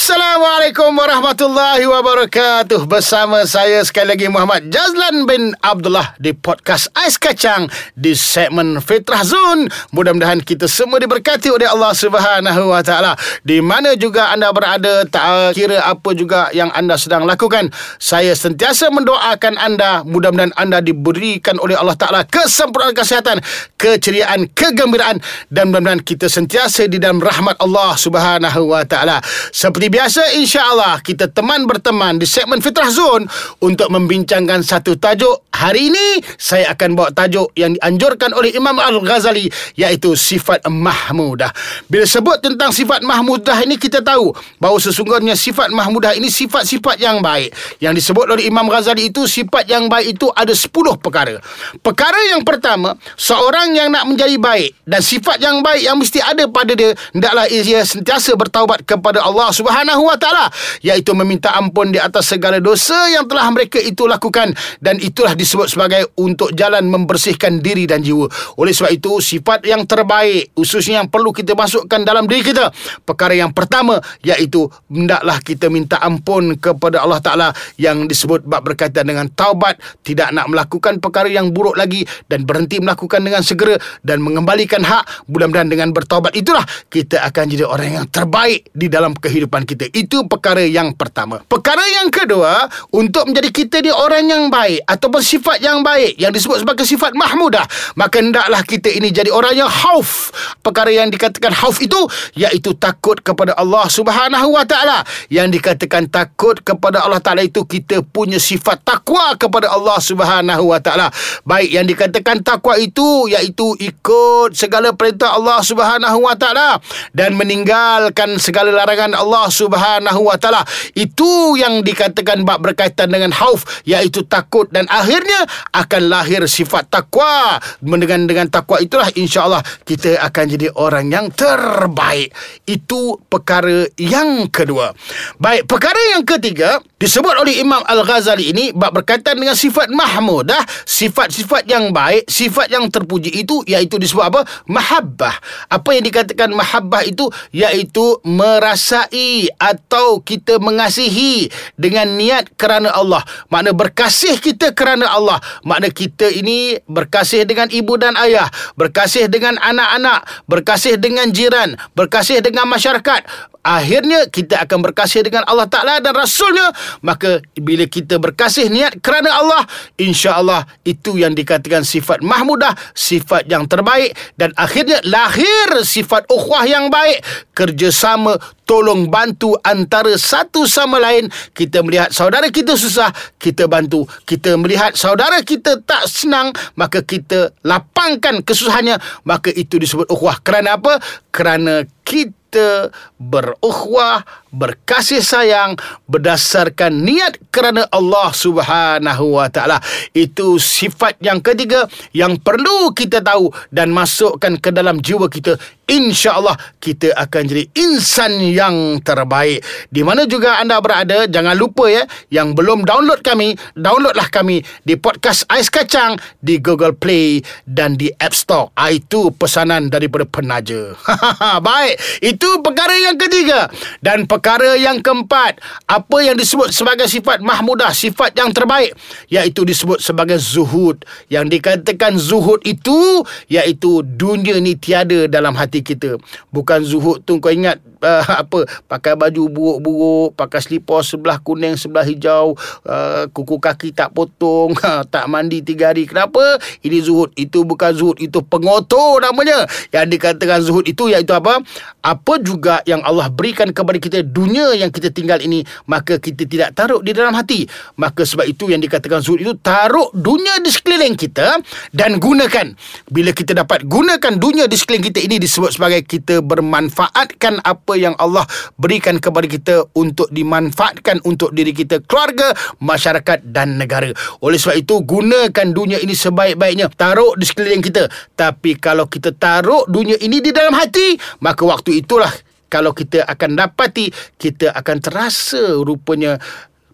Assalamualaikum warahmatullahi wabarakatuh Bersama saya sekali lagi Muhammad Jazlan bin Abdullah Di podcast Ais Kacang Di segmen Fitrah Zone Mudah-mudahan kita semua diberkati oleh Allah Subhanahu Wa Taala. Di mana juga anda berada Tak kira apa juga yang anda sedang lakukan Saya sentiasa mendoakan anda Mudah-mudahan anda diberikan oleh Allah Ta'ala Kesempurnaan kesihatan Keceriaan, kegembiraan Dan mudah-mudahan kita sentiasa di dalam rahmat Allah Subhanahu Wa Taala. Seperti biasa insya-Allah kita teman berteman di segmen Fitrah Zone untuk membincangkan satu tajuk. Hari ini saya akan bawa tajuk yang dianjurkan oleh Imam Al-Ghazali iaitu sifat mahmudah. Bila sebut tentang sifat mahmudah ini kita tahu bahawa sesungguhnya sifat mahmudah ini sifat-sifat yang baik. Yang disebut oleh Imam Ghazali itu sifat yang baik itu ada 10 perkara. Perkara yang pertama, seorang yang nak menjadi baik dan sifat yang baik yang mesti ada pada dia hendaklah ia sentiasa bertaubat kepada Allah Subhanahu Subhanahu wa taala iaitu meminta ampun di atas segala dosa yang telah mereka itu lakukan. Dan itulah disebut sebagai untuk jalan membersihkan diri dan jiwa. Oleh sebab itu sifat yang terbaik khususnya yang perlu kita masukkan dalam diri kita perkara yang pertama iaitu hendaklah kita minta ampun kepada Allah taala yang disebut bab berkaitan dengan taubat. Tidak nak melakukan perkara yang buruk lagi dan berhenti melakukan dengan segera dan mengembalikan hak. Mudah-mudahan dengan bertaubat itulah kita akan jadi orang yang terbaik di dalam kehidupan kehidupan kita. Itu perkara yang pertama. Perkara yang kedua, untuk menjadi kita ni orang yang baik ataupun sifat yang baik yang disebut sebagai sifat mahmudah, maka hendaklah kita ini jadi orang yang hauf. Perkara yang dikatakan hauf itu iaitu takut kepada Allah Subhanahu Wa Taala. Yang dikatakan takut kepada Allah Taala itu kita punya sifat takwa kepada Allah Subhanahu Wa Taala. Baik yang dikatakan takwa itu iaitu ikut segala perintah Allah Subhanahu Wa Taala dan meninggalkan segala larangan Allah Subhanahu wa taala. Itu yang dikatakan bab berkaitan dengan khauf iaitu takut dan akhirnya akan lahir sifat takwa. Dengan dengan takwa itulah insya-Allah kita akan jadi orang yang terbaik. Itu perkara yang kedua. Baik, perkara yang ketiga disebut oleh Imam Al-Ghazali ini bab berkaitan dengan sifat mahmudah, sifat-sifat yang baik, sifat yang terpuji itu iaitu disebut apa? Mahabbah. Apa yang dikatakan mahabbah itu iaitu merasai atau kita mengasihi dengan niat kerana Allah. Makna berkasih kita kerana Allah. Makna kita ini berkasih dengan ibu dan ayah, berkasih dengan anak-anak, berkasih dengan jiran, berkasih dengan masyarakat, akhirnya kita akan berkasih dengan Allah Ta'ala dan Rasulnya maka bila kita berkasih niat kerana Allah insya-Allah itu yang dikatakan sifat mahmudah sifat yang terbaik dan akhirnya lahir sifat ukhuwah yang baik. Kerjasama tolong bantu antara satu sama lain. Kita melihat saudara kita susah kita bantu. Kita melihat saudara kita tak senang maka kita lapangkan kesusahannya. Maka itu disebut ukhuwah. Kerana apa? Kerana kita kita berukhwah, berkasih sayang berdasarkan niat kerana Allah Subhanahu Wa Taala. Itu sifat yang ketiga yang perlu kita tahu dan masukkan ke dalam jiwa kita. Insya-Allah kita akan jadi insan yang terbaik. Di mana juga anda berada, jangan lupa ya, yang belum download kami, downloadlah kami di podcast Ais Kacang di Google Play dan di App Store. Ah, itu pesanan daripada penaja. Baik, itu perkara yang ketiga. Dan perkara yang keempat, apa yang disebut sebagai sifat mahmudah, sifat yang terbaik, iaitu disebut sebagai zuhud. Yang dikatakan zuhud itu, iaitu dunia ni tiada dalam hati kita. Bukan zuhud tu kau ingat uh, apa pakai baju buruk-buruk, pakai selipar sebelah kuning, sebelah hijau, uh, kuku kaki tak potong, tak mandi tiga hari. Kenapa? Ini zuhud. Itu bukan zuhud, itu pengotor namanya. Yang dikatakan zuhud itu iaitu apa? Apa juga yang Allah berikan kepada kita dunia yang kita tinggal ini, maka kita tidak taruh di dalam hati. Maka sebab itu yang dikatakan zuhud itu taruh dunia di sekeliling kita dan gunakan. Bila kita dapat gunakan dunia di sekeliling kita ini disebut sebagai kita bermanfaatkan apa yang Allah berikan kepada kita untuk dimanfaatkan untuk diri kita, keluarga, masyarakat dan negara. Oleh sebab itu, gunakan dunia ini sebaik-baiknya. Taruh di sekeliling kita. Tapi kalau kita taruh dunia ini di dalam hati, maka waktu itulah kalau kita akan dapati, kita akan terasa rupanya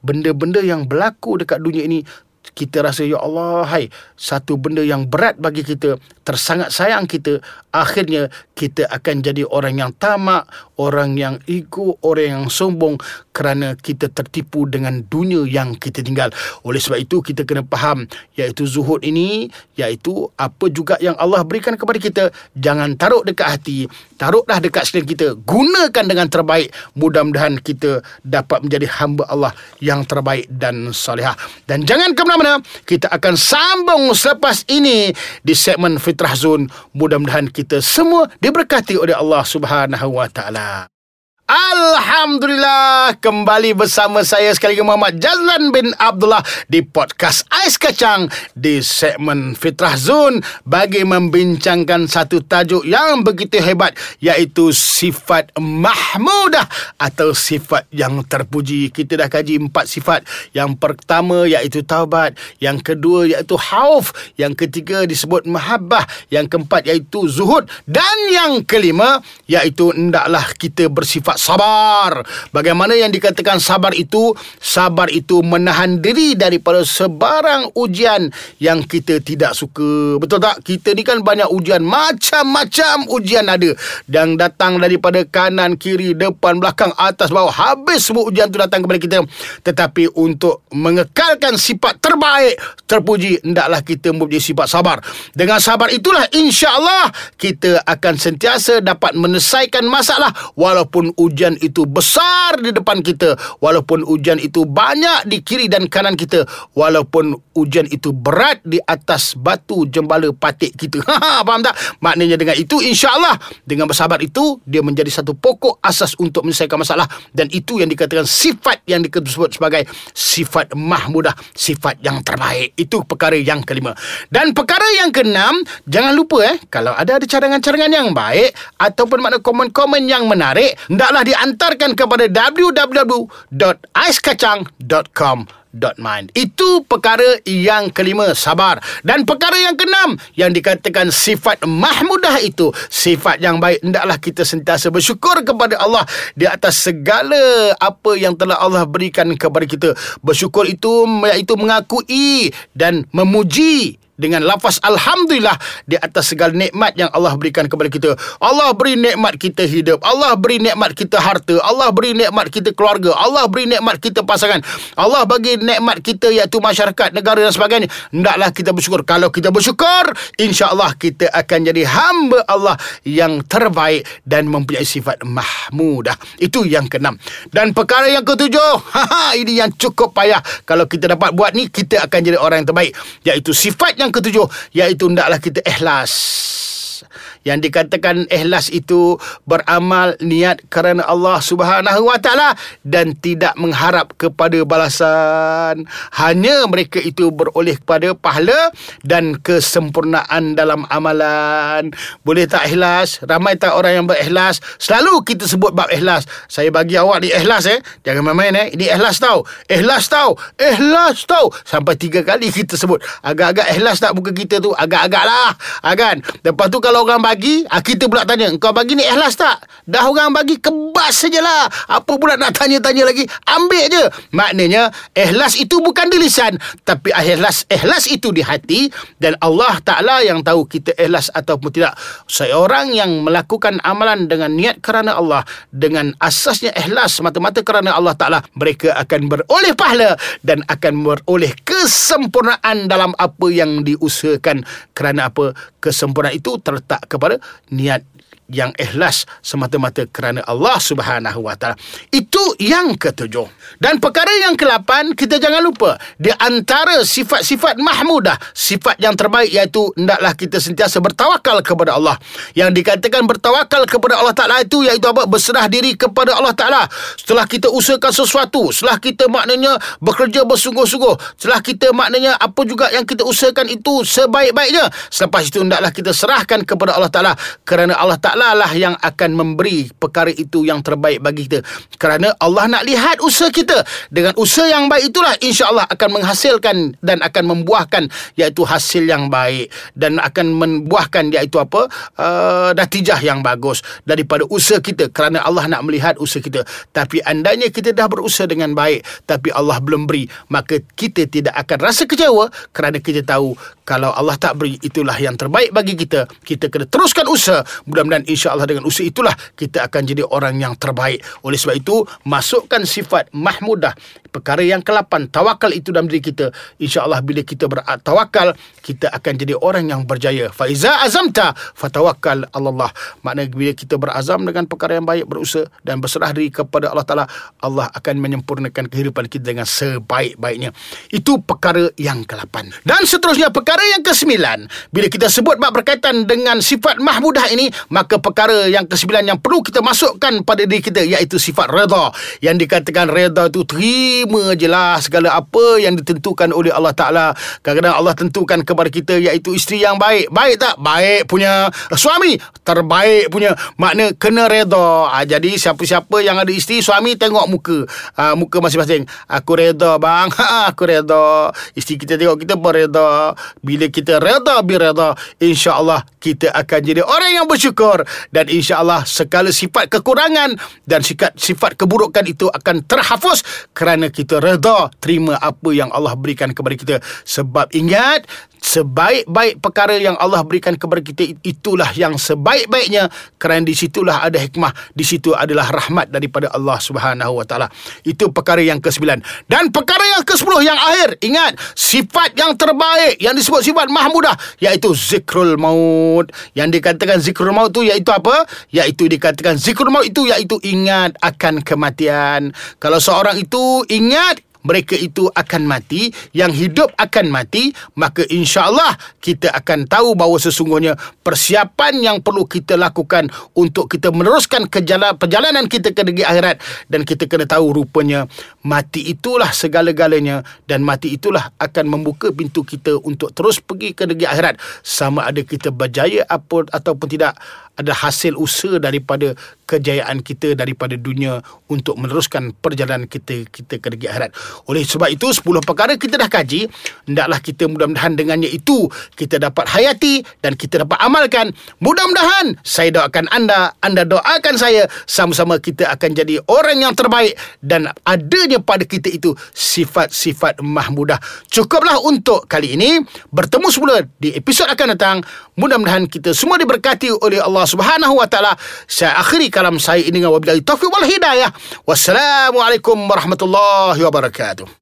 benda-benda yang berlaku dekat dunia ini kita rasa ya Allah hai satu benda yang berat bagi kita tersangat sayang kita akhirnya kita akan jadi orang yang tamak orang yang ego orang yang sombong kerana kita tertipu dengan dunia yang kita tinggal. Oleh sebab itu kita kena faham iaitu zuhud ini iaitu apa juga yang Allah berikan kepada kita. Jangan taruh dekat hati taruhlah dekat sekeliling kita. Gunakan dengan terbaik. Mudah-mudahan kita dapat menjadi hamba Allah yang terbaik dan salihah. Dan jangan ke mana-mana kita akan sambung selepas ini di segmen Fitrah Zone. Mudah-mudahan kita semua diberkati oleh Allah Subhanahu wa taala Nah Alhamdulillah kembali bersama saya sekali lagi Muhammad Jazlan bin Abdullah di podcast Ais Kacang di segmen Fitrah Zone bagi membincangkan satu tajuk yang begitu hebat iaitu sifat mahmudah atau sifat yang terpuji. Kita dah kaji empat sifat. Yang pertama iaitu taubat, yang kedua iaitu hauf, yang ketiga disebut mahabbah, yang keempat iaitu zuhud dan yang kelima iaitu hendaklah kita bersifat sabar. Bagaimana yang dikatakan sabar itu? Sabar itu menahan diri daripada sebarang ujian yang kita tidak suka. Betul tak? Kita ni kan banyak ujian. Macam-macam ujian ada. Yang datang daripada kanan, kiri, depan, belakang, atas, bawah. Habis semua ujian tu datang kepada kita. Tetapi untuk mengekalkan sifat terbaik, terpuji, hendaklah kita mempunyai sifat sabar. Dengan sabar itulah insya Allah kita akan sentiasa dapat menyelesaikan masalah walaupun ujian ujian itu besar di depan kita. Walaupun ujian itu banyak di kiri dan kanan kita walaupun ujian itu berat di atas batu jembala patik kita. Ha faham tak? Maknanya dengan itu insyaallah dengan bersabar itu dia menjadi satu pokok asas untuk menyelesaikan masalah. Dan itu yang dikatakan sifat yang disebut sebagai sifat mahmudah sifat yang terbaik. Itu perkara yang kelima. Dan perkara yang keenam jangan lupa eh kalau ada ada cadangan-cadangan yang baik ataupun makna komen-komen yang menarik hendaklah telah diantarkan kepada www.aiskacang.com mind. Itu perkara yang kelima, sabar. Dan perkara yang keenam, yang dikatakan sifat mahmudah itu, sifat yang baik, hendaklah kita sentiasa bersyukur kepada Allah di atas segala apa yang telah Allah berikan kepada kita. Bersyukur itu, iaitu mengakui dan memuji dengan lafaz alhamdulillah di atas segala nikmat yang Allah berikan kepada kita. Allah beri nikmat kita hidup, Allah beri nikmat kita harta, Allah beri nikmat kita keluarga, Allah beri nikmat kita pasangan. Allah bagi nikmat kita iaitu masyarakat, negara dan sebagainya. Hendaklah kita bersyukur. Kalau kita bersyukur, insya-Allah kita akan jadi hamba Allah yang terbaik dan mempunyai sifat mahmudah. Itu yang keenam. Dan perkara yang ketujuh, ini yang cukup payah. Kalau kita dapat buat ni, kita akan jadi orang yang terbaik, iaitu sifat yang yang ketujuh iaitu hendaklah kita ikhlas yang dikatakan ikhlas itu beramal niat kerana Allah Subhanahu Wa Taala dan tidak mengharap kepada balasan. Hanya mereka itu beroleh kepada pahala dan kesempurnaan dalam amalan. Boleh tak ikhlas? Ramai tak orang yang berikhlas? Selalu kita sebut bab ikhlas. Saya bagi awak ni ikhlas eh. Jangan main-main eh. Ini ikhlas tau. Ikhlas tau. Ikhlas tau. Sampai tiga kali kita sebut. Agak-agak ikhlas tak muka kita tu? Agak-agak lah. Ha, kan? Lepas tu kalau orang bagi ah, Kita pula tanya Kau bagi ni ikhlas tak? Dah orang bagi Kebas sajalah. Apa pula nak tanya-tanya lagi? Ambil je. Maknanya Ikhlas itu bukan di lisan Tapi ikhlas Ikhlas itu di hati. Dan Allah Ta'ala yang tahu Kita ikhlas ataupun tidak. Seorang yang melakukan amalan Dengan niat kerana Allah Dengan asasnya ikhlas Mata-mata kerana Allah Ta'ala Mereka akan beroleh pahala Dan akan beroleh kesempurnaan Dalam apa yang diusahakan. Kerana apa? Kesempurnaan itu terletak kepada niat yang ikhlas semata-mata kerana Allah Subhanahu Wa Taala. Itu yang ketujuh. Dan perkara yang kelapan, kita jangan lupa di antara sifat-sifat mahmudah, sifat yang terbaik iaitu hendaklah kita sentiasa bertawakal kepada Allah. Yang dikatakan bertawakal kepada Allah Taala itu iaitu apa? Berserah diri kepada Allah Taala. Setelah kita usahakan sesuatu, setelah kita maknanya bekerja bersungguh-sungguh, setelah kita maknanya apa juga yang kita usahakan itu sebaik-baiknya, selepas itu hendaklah kita serahkan kepada Allah Ta'ala kerana Allah Ta'ala lah yang akan memberi perkara itu yang terbaik bagi kita. Kerana Allah nak lihat usaha kita. Dengan usaha yang baik itulah insya Allah akan menghasilkan dan akan membuahkan iaitu hasil yang baik. Dan akan membuahkan iaitu apa? Uh, natijah yang bagus daripada usaha kita. Kerana Allah nak melihat usaha kita. Tapi andainya kita dah berusaha dengan baik tapi Allah belum beri maka kita tidak akan rasa kecewa. Kerana kita tahu kalau Allah tak beri itulah yang terbaik bagi kita. Kita kena teruskan usaha. Mudah-mudahan insya-Allah dengan usaha itulah kita akan jadi orang yang terbaik. Oleh sebab itu masukkan sifat mahmudah perkara yang ke-8 tawakal itu dalam diri kita. insya-Allah bila kita bertawakal kita akan jadi orang yang berjaya. Faiza azamta fatawakkal Allah. Makna bila kita berazam dengan perkara yang baik berusaha dan berserah diri kepada Allah Taala Allah akan menyempurnakan kehidupan kita dengan sebaik-baiknya. Itu perkara yang ke-8 dan seterusnya perkara yang kesembilan bila kita sebut bab berkaitan dengan sifat mahmudah ini maka perkara yang kesembilan yang perlu kita masukkan pada diri kita iaitu sifat redha. Yang dikatakan redha itu terima jelas segala apa yang ditentukan oleh Allah Taala. Kadang-kadang Allah tentukan kepada kita iaitu isteri yang baik. Baik tak? Baik punya suami. Terbaik punya. Makna kena redha ha, jadi siapa-siapa yang ada isteri suami tengok muka. Ha, muka masing-masing. Aku redha bang. Ha, aku redha isteri kita tengok kita pun redha bila kita reda bireda insya-Allah kita akan jadi orang yang bersyukur. Dan insya-Allah segala sifat kekurangan dan sifat sifat keburukan itu akan terhapus kerana kita reda terima apa yang Allah berikan kepada kita. Sebab ingat sebaik-baik perkara yang Allah berikan kepada kita itulah yang sebaik-baiknya. Kerana di situlah ada hikmah. Di situ adalah rahmat daripada Allah Subhanahu wa taala. Itu perkara yang ke-9 dan perkara yang ke-10 yang akhir. Ingat sifat yang terbaik yang disebut sifat mahmudah iaitu zikrul maut. Yang dikatakan zikrul maut tu iaitu apa? Iaitu dikatakan zikrul maut itu iaitu ingat akan kematian. Kalau seorang itu ingat mereka itu akan mati yang hidup akan mati maka insya-Allah kita akan tahu bahawa sesungguhnya persiapan yang perlu kita lakukan untuk kita meneruskan perjalanan kita ke negeri akhirat. Dan kita kena tahu rupanya mati itulah segala-galanya dan mati itulah akan membuka pintu kita untuk terus pergi ke negeri akhirat. Sama ada kita berjaya apa ataupun tidak ada hasil usaha daripada kejayaan kita daripada dunia untuk meneruskan perjalanan kita kita ke negeri akhirat. Oleh sebab itu 10 perkara kita dah kaji, hendaklah kita mudah-mudahan dengannya itu kita dapat hayati dan kita dapat amalkan. Mudah-mudahan saya doakan anda, anda doakan saya sama-sama kita akan jadi orang yang terbaik dan adanya pada kita itu sifat-sifat mahmudah. Cukuplah untuk kali ini. Bertemu semula di episod akan datang. Mudah-mudahan kita semua diberkati oleh Allah Subhanahu wa taala. Saya akhiri kalam saya ini dengan wabillahi taufiq wal hidayah. Wassalamualaikum warahmatullahi wabarakatuh.